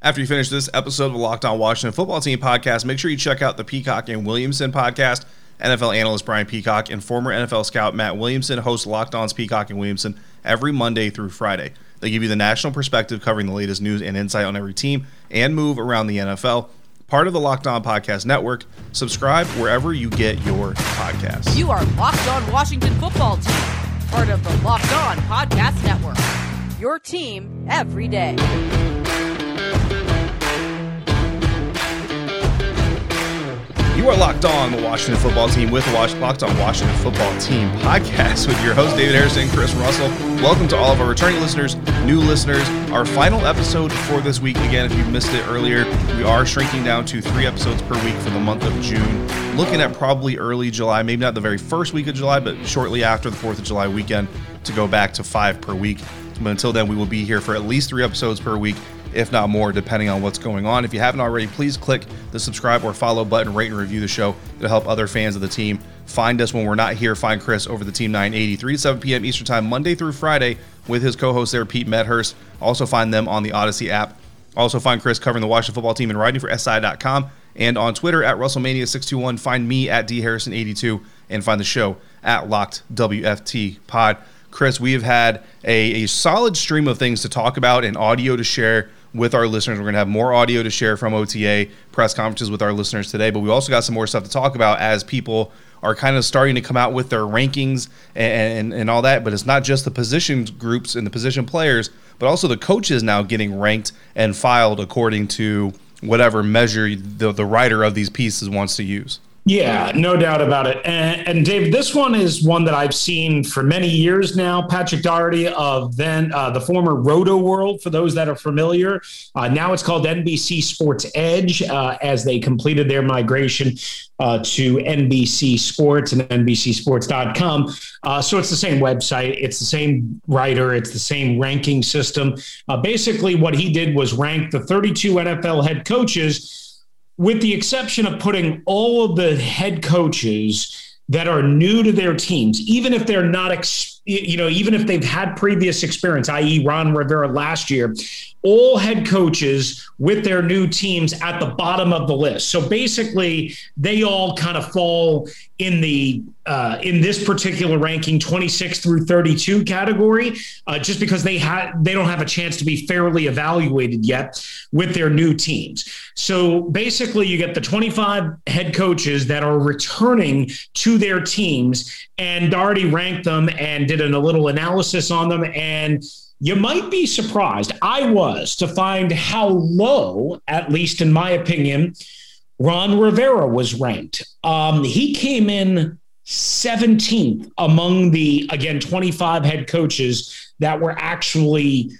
After you finish this episode of the Locked On Washington Football Team podcast, make sure you check out the Peacock and Williamson podcast. NFL analyst Brian Peacock and former NFL scout Matt Williamson host Locked On's Peacock and Williamson every Monday through Friday. They give you the national perspective covering the latest news and insight on every team and move around the NFL. Part of the Locked On Podcast Network. Subscribe wherever you get your podcasts. You are Locked On Washington Football Team, part of the Locked On Podcast Network. Your team every day. You are locked on the Washington football team with the Locked on Washington football team podcast with your host, David Harrison Chris Russell. Welcome to all of our returning listeners, new listeners. Our final episode for this week. Again, if you missed it earlier, we are shrinking down to three episodes per week for the month of June. Looking at probably early July, maybe not the very first week of July, but shortly after the 4th of July weekend to go back to five per week. But until then, we will be here for at least three episodes per week if not more, depending on what's going on. If you haven't already, please click the subscribe or follow button, rate and review the show to help other fans of the team find us when we're not here. Find Chris over the Team 980, 3 to 7 p.m. Eastern Time, Monday through Friday, with his co host there, Pete Medhurst. Also, find them on the Audacy app. Also, find Chris covering the Washington football team and writing for SI.com and on Twitter at Russellmania621. Find me at DHarrison82 and find the show at Locked WFT Pod. Chris, we have had a, a solid stream of things to talk about and audio to share with our listeners. We're going to have more audio to share from OTA press conferences with our listeners today, but we also got some more stuff to talk about as people are kind of starting to come out with their rankings and, and, and all that. But it's not just the position groups and the position players, but also the coaches now getting ranked and filed according to whatever measure the, the writer of these pieces wants to use. Yeah, no doubt about it. And, and Dave, this one is one that I've seen for many years now. Patrick Daugherty of then uh, the former Rotoworld, for those that are familiar. Uh, now it's called NBC Sports Edge uh, as they completed their migration uh, to NBC Sports and NBCSports.com. Uh, so it's the same website, it's the same writer, it's the same ranking system. Uh, basically, what he did was rank the 32 NFL head coaches with the exception of putting all of the head coaches that are new to their teams, even if they're not, you know, even if they've had previous experience, i.e., Ron Rivera last year, all head coaches with their new teams at the bottom of the list. So basically, they all kind of fall in the uh, in this particular ranking, 26 through 32 category, uh, just because they had they don't have a chance to be fairly evaluated yet with their new teams. So basically, you get the 25 head coaches that are returning to their teams, and Daugherty ranked them and did an, a little analysis on them and you might be surprised. I was to find how low, at least in my opinion, Ron Rivera was ranked. Um, he came in 17th among the, again, 25 head coaches that were actually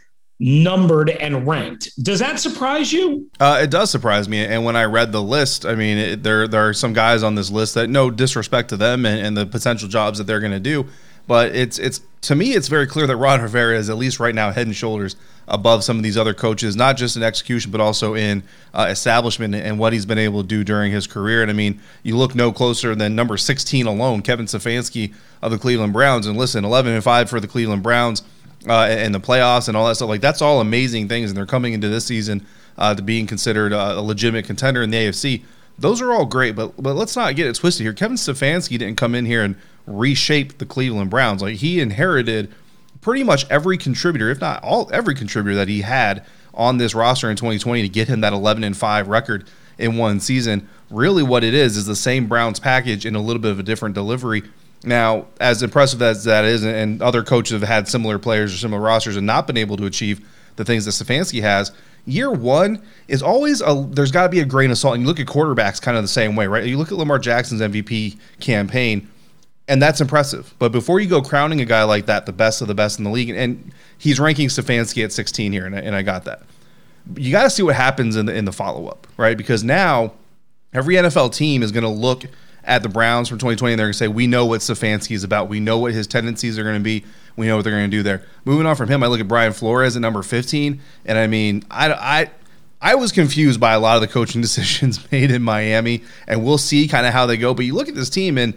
numbered and ranked. Does that surprise you? Uh, it does surprise me. And when I read the list, I mean, it, there there are some guys on this list that no disrespect to them and, and the potential jobs that they're going to do, but it's it's to me it's very clear that Ron Rivera is at least right now head and shoulders above some of these other coaches, not just in execution but also in uh, establishment and what he's been able to do during his career. And I mean, you look no closer than number 16 alone, Kevin Stefanski of the Cleveland Browns. And listen, 11 and five for the Cleveland Browns uh, and the playoffs and all that stuff. Like that's all amazing things, and they're coming into this season uh, to being considered a legitimate contender in the AFC. Those are all great, but but let's not get it twisted here. Kevin Stefanski didn't come in here and reshape the Cleveland Browns. Like he inherited pretty much every contributor, if not all every contributor that he had on this roster in 2020 to get him that 11 and 5 record in one season. Really what it is is the same Browns package in a little bit of a different delivery. Now, as impressive as that is, and other coaches have had similar players or similar rosters and not been able to achieve the things that Stefanski has, year one is always a there's got to be a grain of salt. And you look at quarterbacks kind of the same way, right? You look at Lamar Jackson's MVP campaign and that's impressive. But before you go crowning a guy like that, the best of the best in the league, and he's ranking Stefanski at 16 here, and I, and I got that. You got to see what happens in the in the follow up, right? Because now every NFL team is going to look at the Browns from 2020 and they're going to say, we know what Stefanski is about. We know what his tendencies are going to be. We know what they're going to do there. Moving on from him, I look at Brian Flores at number 15, and I mean, I, I, I was confused by a lot of the coaching decisions made in Miami, and we'll see kind of how they go. But you look at this team, and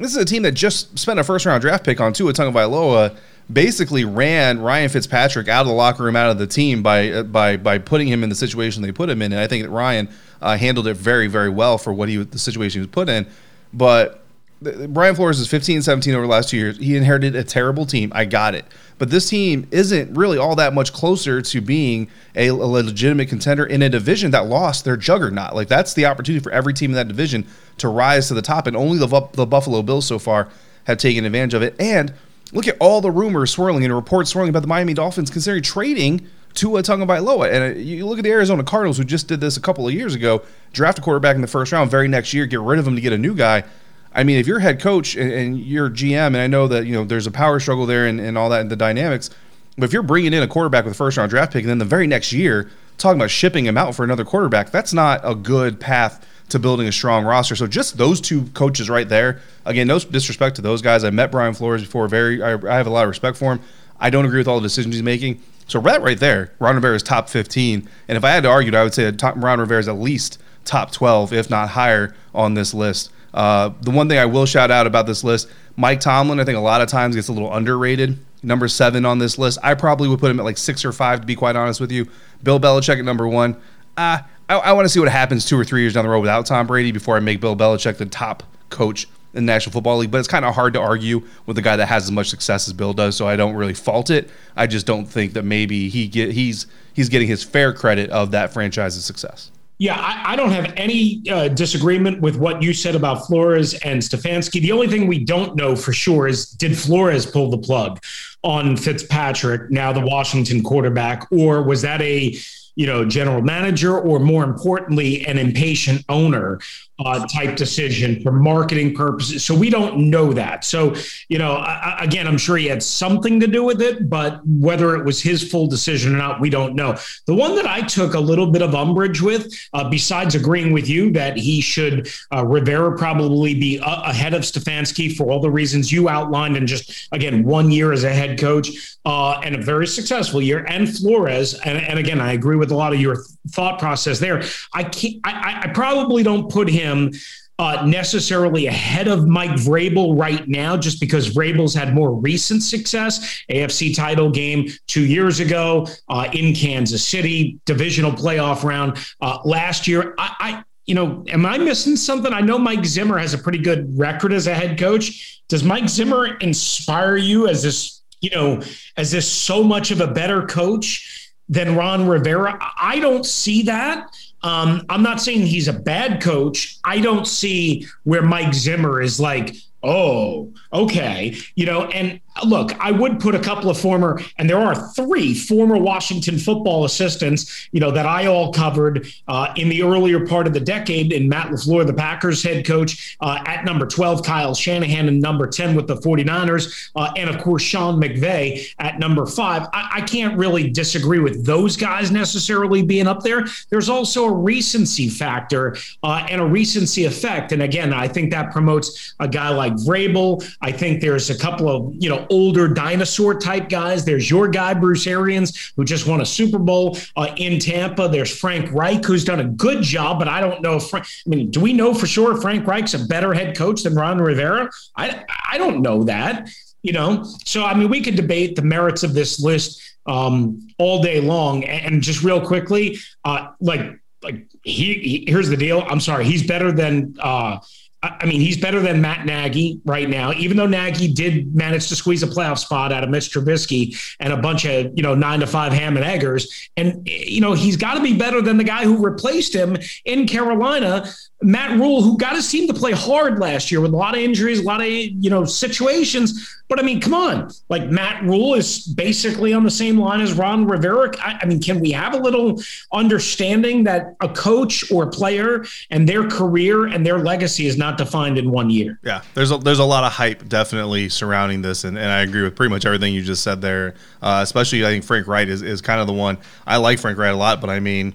this is a team that just spent a first round draft pick on Tua Tagovailoa basically ran Ryan Fitzpatrick out of the locker room, out of the team by uh, by by putting him in the situation they put him in. And I think that Ryan uh, handled it very very well for what he the situation he was put in. But Brian Flores is 15 17 over the last two years. He inherited a terrible team. I got it. But this team isn't really all that much closer to being a, a legitimate contender in a division that lost their juggernaut. Like, that's the opportunity for every team in that division to rise to the top. And only the, the Buffalo Bills so far have taken advantage of it. And look at all the rumors swirling and reports swirling about the Miami Dolphins considering trading Tua Tagovailoa. And uh, you look at the Arizona Cardinals, who just did this a couple of years ago, draft a quarterback in the first round, very next year, get rid of him to get a new guy. I mean, if you're head coach and, and you're GM, and I know that you know there's a power struggle there and, and all that and the dynamics, but if you're bringing in a quarterback with a first round draft pick, and then the very next year talking about shipping him out for another quarterback, that's not a good path to building a strong roster. So just those two coaches right there. Again, no disrespect to those guys. I met Brian Flores before. Very, I, I have a lot of respect for him. I don't agree with all the decisions he's making. So that right there, Ron Rivera is top 15. And if I had to argue, I would say that Ron Rivera is at least top 12, if not higher, on this list. Uh, the one thing I will shout out about this list, Mike Tomlin, I think a lot of times gets a little underrated. Number seven on this list. I probably would put him at like six or five, to be quite honest with you. Bill Belichick at number one. Uh, I, I want to see what happens two or three years down the road without Tom Brady before I make Bill Belichick the top coach in the National Football League. But it's kind of hard to argue with a guy that has as much success as Bill does. So I don't really fault it. I just don't think that maybe he get he's he's getting his fair credit of that franchise's success. Yeah, I, I, don't have any uh, disagreement with what you said about Flores and Stefanski. The only thing we don't know for sure is did Flores pull the plug on Fitzpatrick, now the Washington quarterback, or was that a you know general manager or more importantly an impatient owner uh, type decision for marketing purposes. So we don't know that. So, you know, I, again, I'm sure he had something to do with it, but whether it was his full decision or not, we don't know. The one that I took a little bit of umbrage with, uh, besides agreeing with you that he should, uh, Rivera probably be a- ahead of Stefanski for all the reasons you outlined, and just, again, one year as a head coach uh, and a very successful year, and Flores. And, and again, I agree with a lot of your thought process there. I can't, I, I probably don't put him uh, necessarily ahead of Mike Vrabel right now, just because Vrabel's had more recent success. AFC title game two years ago uh, in Kansas City, divisional playoff round uh, last year. I, I, you know, am I missing something? I know Mike Zimmer has a pretty good record as a head coach. Does Mike Zimmer inspire you as this, you know, as this so much of a better coach than Ron Rivera? I don't see that. Um, I'm not saying he's a bad coach. I don't see where Mike Zimmer is like, oh, okay. You know, and look, I would put a couple of former, and there are three former Washington football assistants, you know, that I all covered uh, in the earlier part of the decade. And Matt LaFleur, the Packers head coach, uh, at number 12, Kyle Shanahan, and number 10 with the 49ers, uh, and of course, Sean McVay at number five. I, I can't really disagree with those guys necessarily being up there. There's also a recency factor uh, and a recency effect. And again, I think that promotes a guy like Vrabel. I think there's a couple of, you know, older dinosaur type guys. There's your guy, Bruce Arians, who just won a Super Bowl uh, in Tampa. There's Frank Reich, who's done a good job, but I don't know if, Frank, I mean, do we know for sure Frank Reich's a better head coach than Ron Rivera? I, I don't know that, you know? So, I mean, we could debate the merits of this list um, all day long. And just real quickly, uh, like, like he, he, here's the deal. I'm sorry, he's better than uh, I mean, he's better than Matt Nagy right now, even though Nagy did manage to squeeze a playoff spot out of Mitch Trubisky and a bunch of, you know, nine to five ham and eggers. And, you know, he's got to be better than the guy who replaced him in Carolina Matt Rhule, who got his team to play hard last year with a lot of injuries, a lot of you know situations. But I mean, come on, like Matt Rhule is basically on the same line as Ron Rivera. I, I, mean, can we have a little understanding that a coach or a player and their career and their legacy is not defined in one year? Yeah, there's a, there's a lot of hype definitely surrounding this, and, and I agree with pretty much everything you just said there. Uh, especially, I think Frank Reich is, is kind of the one I like Frank Reich a lot, but I mean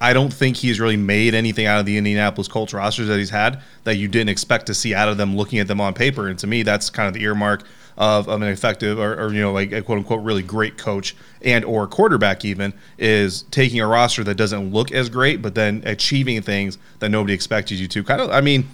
I don't think he's really made anything out of the Indianapolis Colts rosters that he's had that you didn't expect to see out of them looking at them on paper. And to me, that's kind of the earmark of, of an effective or, or, you know like a quote unquote really great coach and or quarterback even is taking a roster that doesn't look as great but then achieving things that nobody expected you to kind of i mean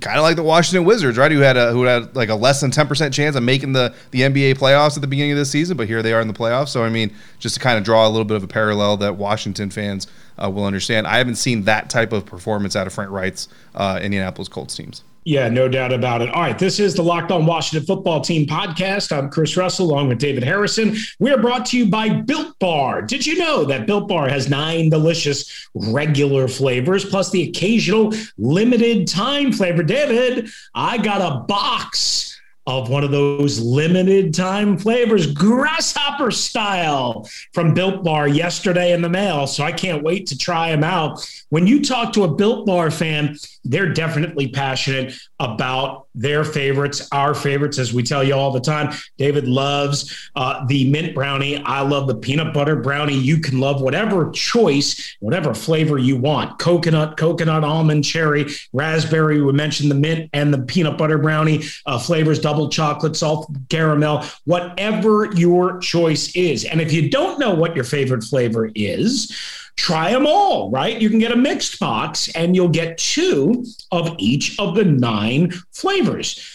kind of like the Washington Wizards, right? Who had a who had like a less than ten percent chance of making the the NBA playoffs at the beginning of this season, but here they are in the playoffs. So I mean, just to kind of draw a little bit of a parallel that Washington fans uh, will understand. I haven't seen that type of performance out of Frank Reich's uh, Indianapolis Colts teams. Yeah, no doubt about it. All right, this is the Locked On Washington Football Team podcast. I'm Chris Russell along with David Harrison. We are brought to you by Built Bar. Did you know that Built Bar has nine delicious regular flavors plus the occasional limited time flavor? David, I got a box of one of those limited time flavors, grasshopper style, from Built Bar yesterday in the mail. So I can't wait to try them out. When you talk to a Built Bar fan, they're definitely passionate about their favorites, our favorites, as we tell you all the time. David loves uh, the mint brownie. I love the peanut butter brownie. You can love whatever choice, whatever flavor you want coconut, coconut, almond, cherry, raspberry. We mentioned the mint and the peanut butter brownie uh, flavors, double chocolate, salt, caramel, whatever your choice is. And if you don't know what your favorite flavor is, try them all, right? You can get a mixed box and you'll get two of each of the nine flavors.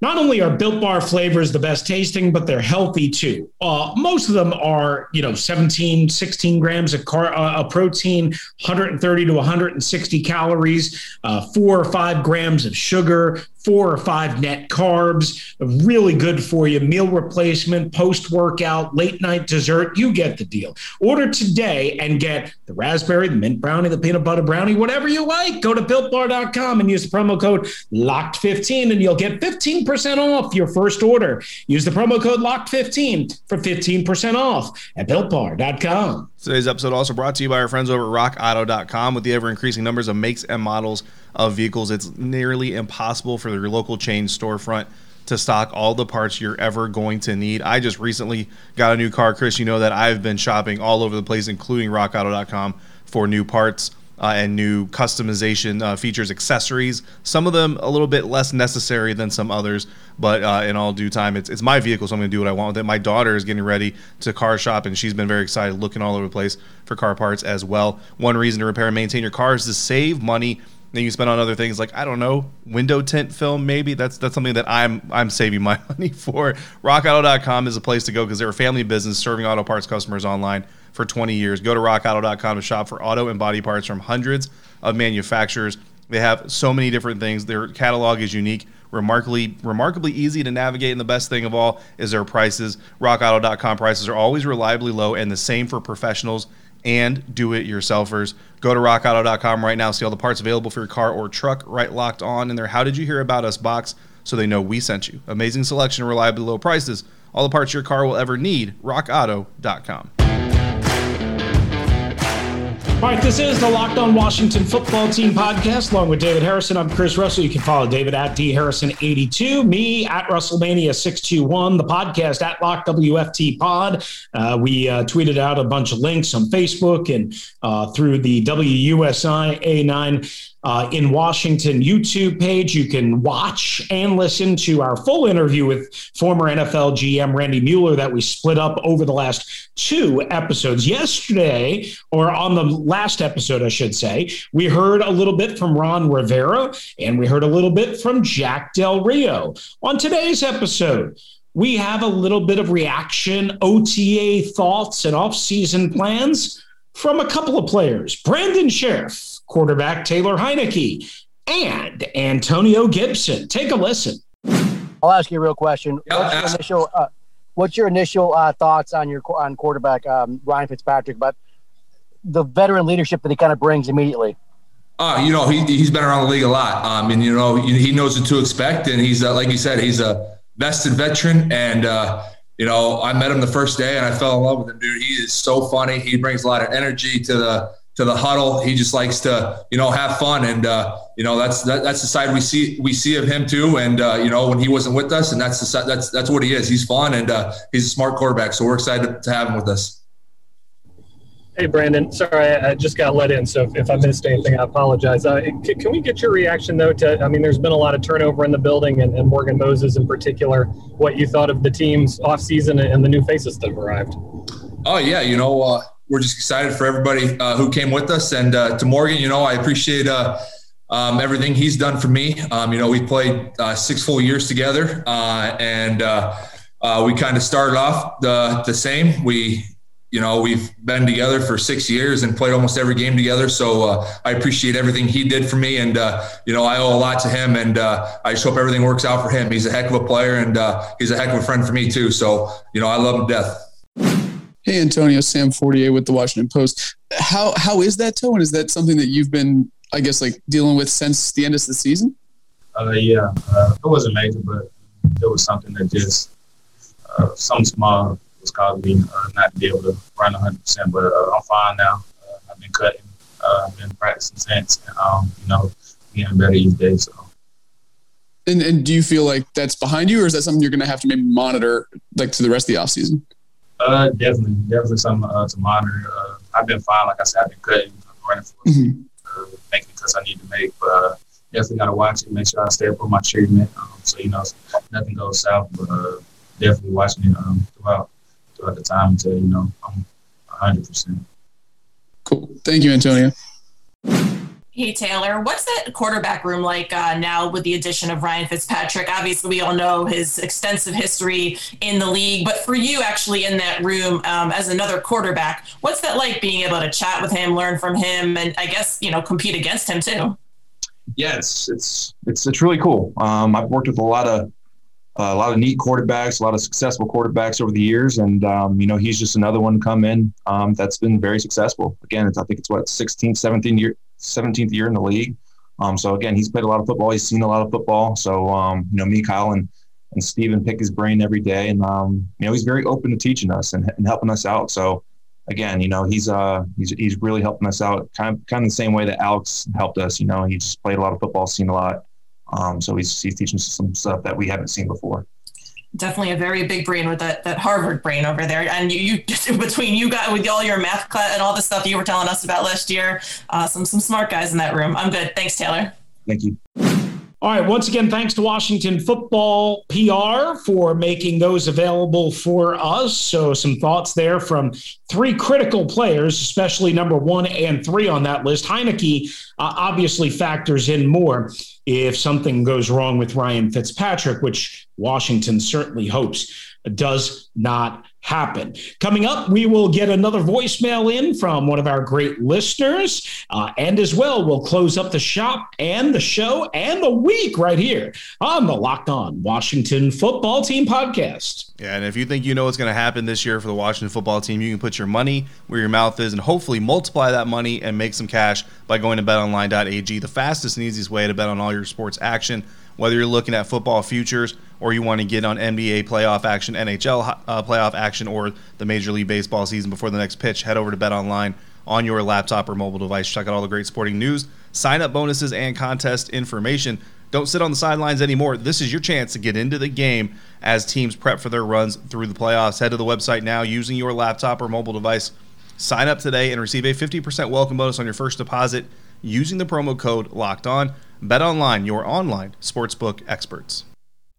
Not only are Built Bar flavors the best tasting, but they're healthy too. Uh, most of them are, you know, 17, 16 grams of, car- uh, protein, 130 to 160 calories, uh, four or five grams of sugar, four or five net carbs, really good for you. Meal replacement, post workout, late night dessert. You get the deal. Order today and get the raspberry, the mint brownie, the peanut butter brownie, whatever you like. Go to builtbar.com and use the promo code LOCKED15 and you'll get 15% off your first order. Use the promo code LOCKED15 for 15% off at builtbar.com. Today's episode also brought to you by our friends over at rockauto.com with the ever increasing numbers of makes and models of vehicles. It's nearly impossible for your local chain storefront to stock all the parts you're ever going to need. I just recently got a new car, Chris. You know that I've been shopping all over the place, including rockauto.com, for new parts. Uh, and new customization uh, features, accessories. Some of them a little bit less necessary than some others, but uh, in all due time, it's, it's my vehicle, so I'm going to do what I want with it. My daughter is getting ready to car shop, and she's been very excited, looking all over the place for car parts as well. One reason to repair and maintain your car is to save money then you spend on other things like I don't know, window tint film maybe. That's that's something that I'm I'm saving my money for. RockAuto.com is a place to go because they're a family business serving auto parts customers online for 20 years. Go to RockAuto.com to shop for auto and body parts from hundreds of manufacturers. They have so many different things. Their catalog is unique, remarkably remarkably easy to navigate, and the best thing of all is their prices. RockAuto.com prices are always reliably low, and the same for professionals and do it yourselfers. Go to rockauto.com right now, see all the parts available for your car or truck right locked on in there. How did you hear about us box so they know we sent you? Amazing selection, reliably low prices, all the parts your car will ever need. rockauto.com. All right, this is the Locked On Washington Football Team podcast, along with David Harrison. I'm Chris Russell. You can follow David at D Harrison82, me at Russellmania621, the podcast at Lock WFT Pod. Uh, we uh, tweeted out a bunch of links on Facebook and uh, through the WUSA9 uh, in Washington YouTube page. You can watch and listen to our full interview with former NFL GM Randy Mueller that we split up over the last two episodes. Yesterday, or on the last episode, I should say, we heard a little bit from Ron Rivera and we heard a little bit from Jack Del Rio. On today's episode, we have a little bit of reaction, OTA thoughts, and off-season plans from a couple of players. Brandon Scherff quarterback Taylor Heinicke, and Antonio Gibson. Take a listen. I'll ask you a real question. what's your initial, uh, what's your initial uh, thoughts on your on quarterback um, Ryan Fitzpatrick, but the veteran leadership that he kind of brings immediately? Uh, you know, he, he's been around the league a lot. Um, and, you know, he knows what to expect. And he's, uh, like you said, he's a vested veteran. And, uh, you know, I met him the first day and I fell in love with him, dude. He is so funny. He brings a lot of energy to the to the huddle. He just likes to, you know, have fun, and uh, you know that's that, that's the side we see we see of him too. And uh, you know when he wasn't with us, and that's the that's that's what he is. He's fun and uh, he's a smart quarterback. So we're excited to have him with us. Hey, Brandon. Sorry, I just got let in, so if, if I missed anything, I apologize. Uh, can, can, we get your reaction, though, to, I mean, there's been a lot of turnover in the building, and, and Morgan Moses in particular, what you thought of the team's offseason and the new faces that have arrived? Oh, yeah. You know, uh, we're just excited for everybody uh, who came with us. And uh, to Morgan, you know, I appreciate uh, um, everything he's done for me. Um, you know, we played uh, six full years together, and we kind of started off the, the same. We you know, we've been together for six years and played almost every game together. So uh, I appreciate everything he did for me, and uh, you know, I owe a lot to him. And uh, I just hope everything works out for him. He's a heck of a player, and uh, he's a heck of a friend for me too. So you know, I love him to death. Hey, Antonio, Sam Fortier with the Washington Post. How how is that tone? Is that something that you've been, I guess, like dealing with since the end of the season? Uh, yeah, uh, it wasn't major, but it was something that just some small was causing me uh, not to be able to run 100%. But uh, I'm fine now. Uh, I've been cutting, uh, been practicing since, and, um, you know, getting better each day. So. And, and do you feel like that's behind you, or is that something you're going to have to maybe monitor like to the rest of the offseason? Uh, definitely, definitely something uh, to monitor. Uh, I've been fine. Like I said, I've been cutting, I'm running for mm-hmm. uh, making cuts I need to make, but uh, definitely got to watch it, make sure I stay up on my treatment, um, so you know nothing goes south. But uh, definitely watching it um, throughout throughout the time until you know I'm 100. percent Cool. Thank you, Antonio. Hey Taylor, what's that quarterback room like uh, now with the addition of Ryan Fitzpatrick? Obviously, we all know his extensive history in the league, but for you actually in that room um, as another quarterback, what's that like being able to chat with him, learn from him, and I guess you know compete against him too? Yeah, it's it's it's, it's really cool. Um, I've worked with a lot of uh, a lot of neat quarterbacks, a lot of successful quarterbacks over the years, and um, you know he's just another one to come in um, that's been very successful. Again, I think it's what 16th, 17th year, 17th year in the league. Um, so again, he's played a lot of football. He's seen a lot of football. So um, you know, me, Kyle, and and Steven pick his brain every day, and um, you know he's very open to teaching us and, and helping us out. So again, you know he's uh he's he's really helping us out, kind of kind of the same way that Alex helped us. You know, he just played a lot of football, seen a lot. Um, so he's, he's teaching us some stuff that we haven't seen before. Definitely a very big brain with that, that Harvard brain over there. And you, you between you got with all your math class and all the stuff you were telling us about last year, uh, some some smart guys in that room. I'm good. Thanks, Taylor. Thank you. All right. Once again, thanks to Washington Football PR for making those available for us. So, some thoughts there from three critical players, especially number one and three on that list. Heinicke uh, obviously factors in more if something goes wrong with Ryan Fitzpatrick, which Washington certainly hopes does not happen. Coming up, we will get another voicemail in from one of our great listeners. Uh, and as well, we'll close up the shop and the show and the week right here on the Locked On Washington Football Team podcast. Yeah, and if you think you know what's going to happen this year for the Washington football team, you can put your money where your mouth is and hopefully multiply that money and make some cash by going to betonline.ag, the fastest and easiest way to bet on all your sports action whether you're looking at football futures or you want to get on NBA playoff action, NHL uh, playoff action, or the Major League Baseball season before the next pitch, head over to Bet Online on your laptop or mobile device. Check out all the great sporting news, sign up bonuses, and contest information. Don't sit on the sidelines anymore. This is your chance to get into the game as teams prep for their runs through the playoffs. Head to the website now using your laptop or mobile device. Sign up today and receive a 50% welcome bonus on your first deposit using the promo code Locked On. Bet online, your online sportsbook experts.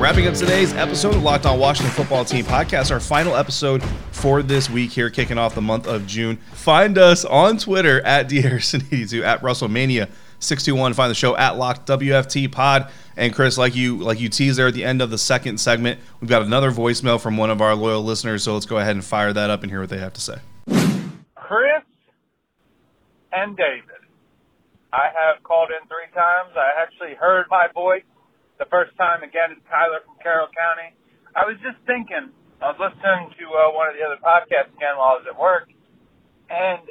Wrapping up today's episode of Locked On Washington Football Team podcast, our final episode for this week here, kicking off the month of June. Find us on Twitter at DHarrison82, at Russellmania621. Find the show at Locked WFT Pod. And Chris, like you like you teased there at the end of the second segment, we've got another voicemail from one of our loyal listeners. So let's go ahead and fire that up and hear what they have to say. Chris and David. I have called in three times. I actually heard my voice the first time again it's Tyler from Carroll County. I was just thinking, I was listening to uh, one of the other podcasts again while I was at work, and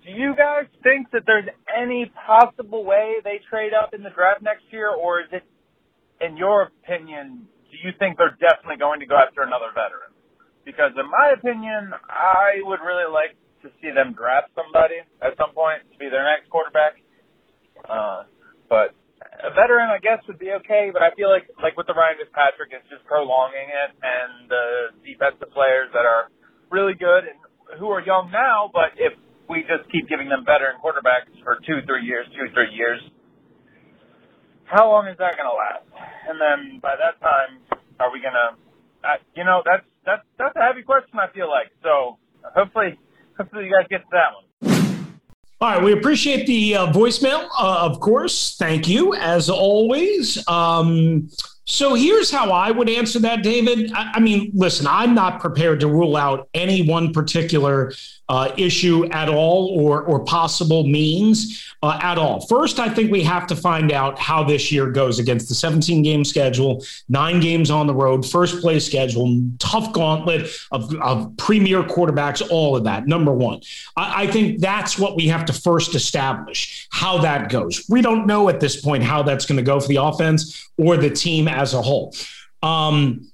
do you guys think that there's any possible way they trade up in the draft next year, or is it, in your opinion, do you think they're definitely going to go after another veteran? Because in my opinion, I would really like to see them draft somebody at some point to be their next quarterback. Uh, but a veteran, I guess, would be okay. But I feel like, like with the Ryan Fitzpatrick, it's just prolonging it, and the defensive players that are really good and who are young now, but if we just keep giving them veteran quarterbacks for two, three years, two, three years, how long is that going to last? And then by that time, are we going to? You know, that's that's that's a heavy question. I feel like so. Hopefully, hopefully you guys get to that one. All right, we appreciate the uh, voicemail, uh, of course. Thank you, as always. Um, so here's how I would answer that, David. I, I, mean, listen, I'm not prepared to rule out any one particular uh, issue at all or, or possible means uh, at all. First, I think we have to find out how this year goes against the 17 game schedule, nine games on the road, first place schedule, tough gauntlet of, of premier quarterbacks, all of that. Number one, I, I think that's what we have to first establish how that goes. We don't know at this point how that's going to go for the offense or the team as a whole. Um,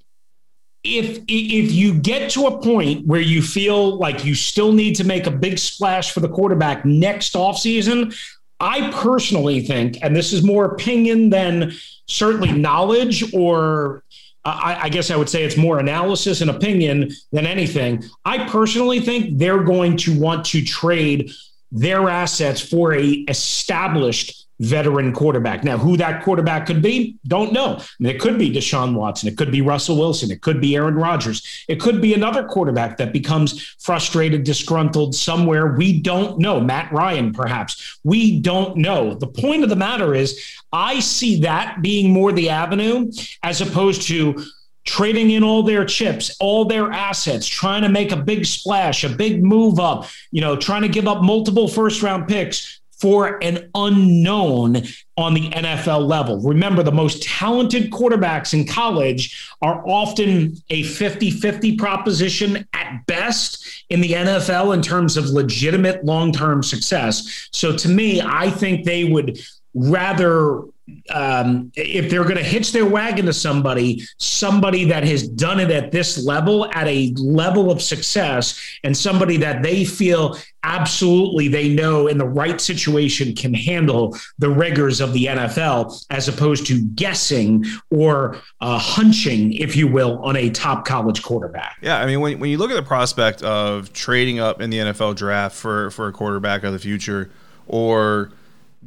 if if you get to a point where you feel like you still need to make a big splash for the quarterback next offseason, I personally think, and this is more opinion than certainly knowledge, or I, I, guess I would say it's more analysis and opinion than anything. I personally think they're going to want to trade their assets for a established veteran quarterback. Now, who that quarterback could be, don't know. Mean, it could be Deshaun Watson. It could be Russell Wilson. It could be Aaron Rodgers. It could be another quarterback that becomes frustrated, disgruntled somewhere. We don't know. Matt Ryan, perhaps. We don't know. The point of the matter is, I see that being more the avenue as opposed to trading in all their chips, all their assets, trying to make a big splash, a big move up, you know, trying to give up multiple first round picks for an unknown on the NFL level. Remember, the most talented quarterbacks in college are often a 50 50 proposition at best in the NFL in terms of legitimate long term success. So to me, I think they would rather um, if they're going to hitch their wagon to somebody, somebody that has done it at this level, at a level of success, and somebody that they feel absolutely they know in the right situation can handle the rigors of the NFL, as opposed to guessing or uh, hunching, if you will, on a top college quarterback. Yeah, I mean, when, when you look at the prospect of trading up in the NFL draft for for a quarterback of the future, or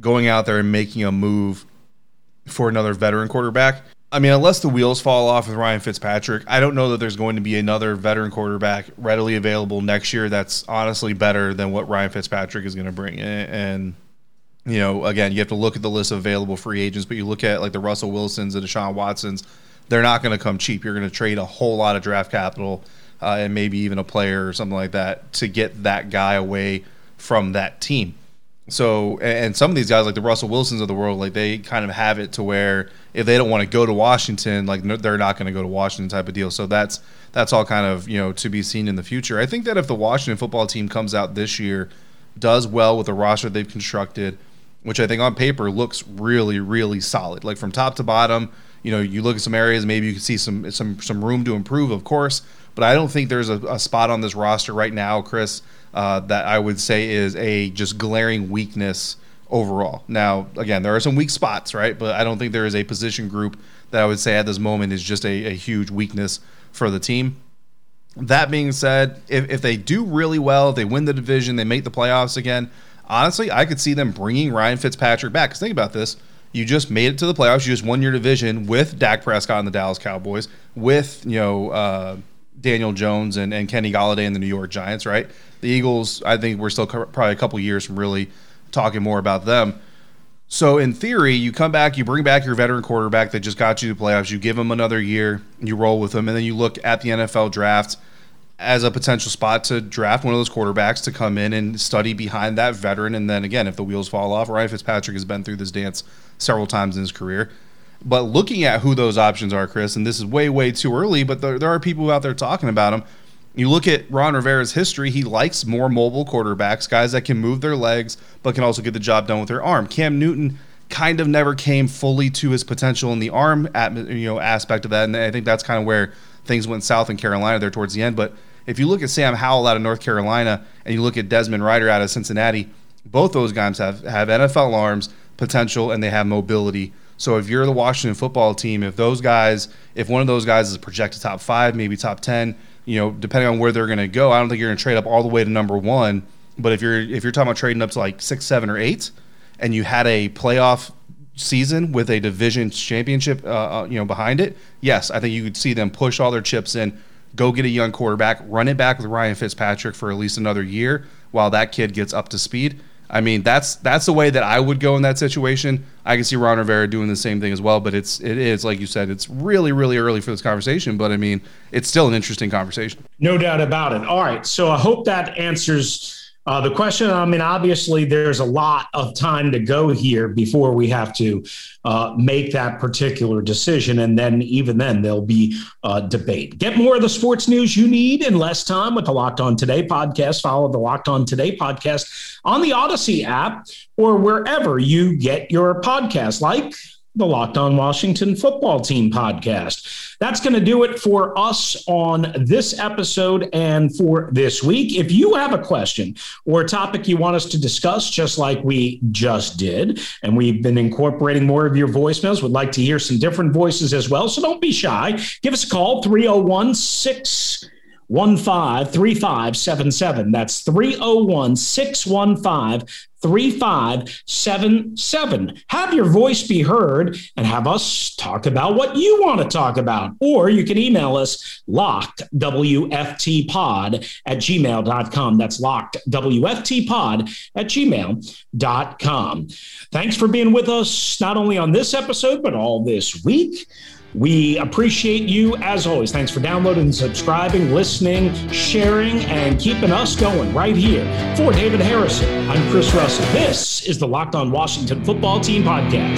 going out there and making a move for another veteran quarterback. I mean, unless the wheels fall off with Ryan Fitzpatrick, I don't know that there's going to be another veteran quarterback readily available next year that's honestly better than what Ryan Fitzpatrick is going to bring. And, you know, again, you have to look at the list of available free agents, but you look at like the Russell Wilsons and Deshaun Watsons, they're not going to come cheap. You're going to trade a whole lot of draft capital uh, and maybe even a player or something like that to get that guy away from that team. So, and some of these guys, like the Russell Wilsons of the world, like they kind of have it to where if they don't want to go to Washington, like they're not going to go to Washington type of deal. So that's that's all kind of you know to be seen in the future. I think that if the Washington football team comes out this year, does well with the roster they've constructed, which I think on paper looks really really solid, like from top to bottom. You know, you look at some areas, maybe you can see some some some room to improve, of course. But I don't think there's a, a spot on this roster right now, Chris, uh, that I would say is a just glaring weakness overall. Now, again, there are some weak spots, right? But I don't think there is a position group that I would say at this moment is just a, a huge weakness for the team. That being said, if, if they do really well, if they win the division, they make the playoffs again, honestly, I could see them bringing Ryan Fitzpatrick back. Because think about this. You just made it to the playoffs. You just won your division with Dak Prescott and the Dallas Cowboys, with, you know, uh, Daniel Jones and, and Kenny Golladay and the New York Giants, right? The Eagles, I think we're still probably a couple years from really talking more about them. So in theory, you come back, you bring back your veteran quarterback that just got you to playoffs, you give him another year, you roll with him, and then you look at the NFL draft as a potential spot to draft one of those quarterbacks to come in and study behind that veteran. And then again, if the wheels fall off, Ryan Fitzpatrick has been through this dance several times in his career But looking at who those options are, Chris, and this is way, way too early, but there, there are people out there talking about them. You look at Ron Rivera's history, he likes more mobile quarterbacks, guys that can move their legs, but can also get the job done with their arm. Cam Newton kind of never came fully to his potential in the arm you know aspect of that, and I think that's kind of where things went south in Carolina there towards the end. But if you look at Sam Howell out of North Carolina and you look at Desmond Ridder out of Cincinnati, both those guys have, have NFL arms potential and they have mobility. So if you're the Washington football team, if those guys, if one of those guys is projected top five, maybe top ten, you know, depending on where they're going to go, I don't think you're going to trade up all the way to number one. But if you're if you're talking about trading up to like six, seven, or eight, and you had a playoff season with a division championship, uh, uh, you know, behind it, yes, I think you could see them push all their chips in, go get a young quarterback, run it back with Ryan Fitzpatrick for at least another year while that kid gets up to speed. I mean, that's that's the way that I would go in that situation. I can see Ron Rivera doing the same thing as well, but it's it is like you said, it's really really early for this conversation. But I mean, it's still an interesting conversation. No doubt about it. All right, so I hope that answers uh, the question, I mean, obviously, there's a lot of time to go here before we have to uh, make that particular decision. And then, even then, there'll be uh, debate. Get more of the sports news you need in less time with the Locked On Today podcast. Follow the Locked On Today podcast on the Audacy app or wherever you get your podcast, like the Locked On Washington Football Team podcast. That's going to do it for us on this episode and for this week. If you have a question or a topic you want us to discuss, just like we just did, and we've been incorporating more of your voicemails, would like to hear some different voices as well. So don't be shy. Give us a call 301 6 3577. That's 301 615 3577. Have your voice be heard and have us talk about what you want to talk about. Or you can email us lockedwftpod at gmail.com. That's lockedwftpod at gmail.com. Thanks for being with us, not only on this episode, but all this week. We appreciate you as always. Thanks for downloading, subscribing, listening, sharing, and keeping us going right here. For David Harrison, I'm Chris Russell. This is the Locked On Washington Football Team Podcast.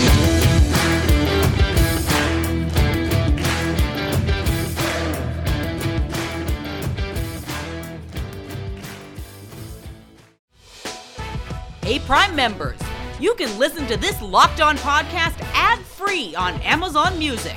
Hey, Prime members, you can listen to this Locked On podcast ad free on Amazon Music.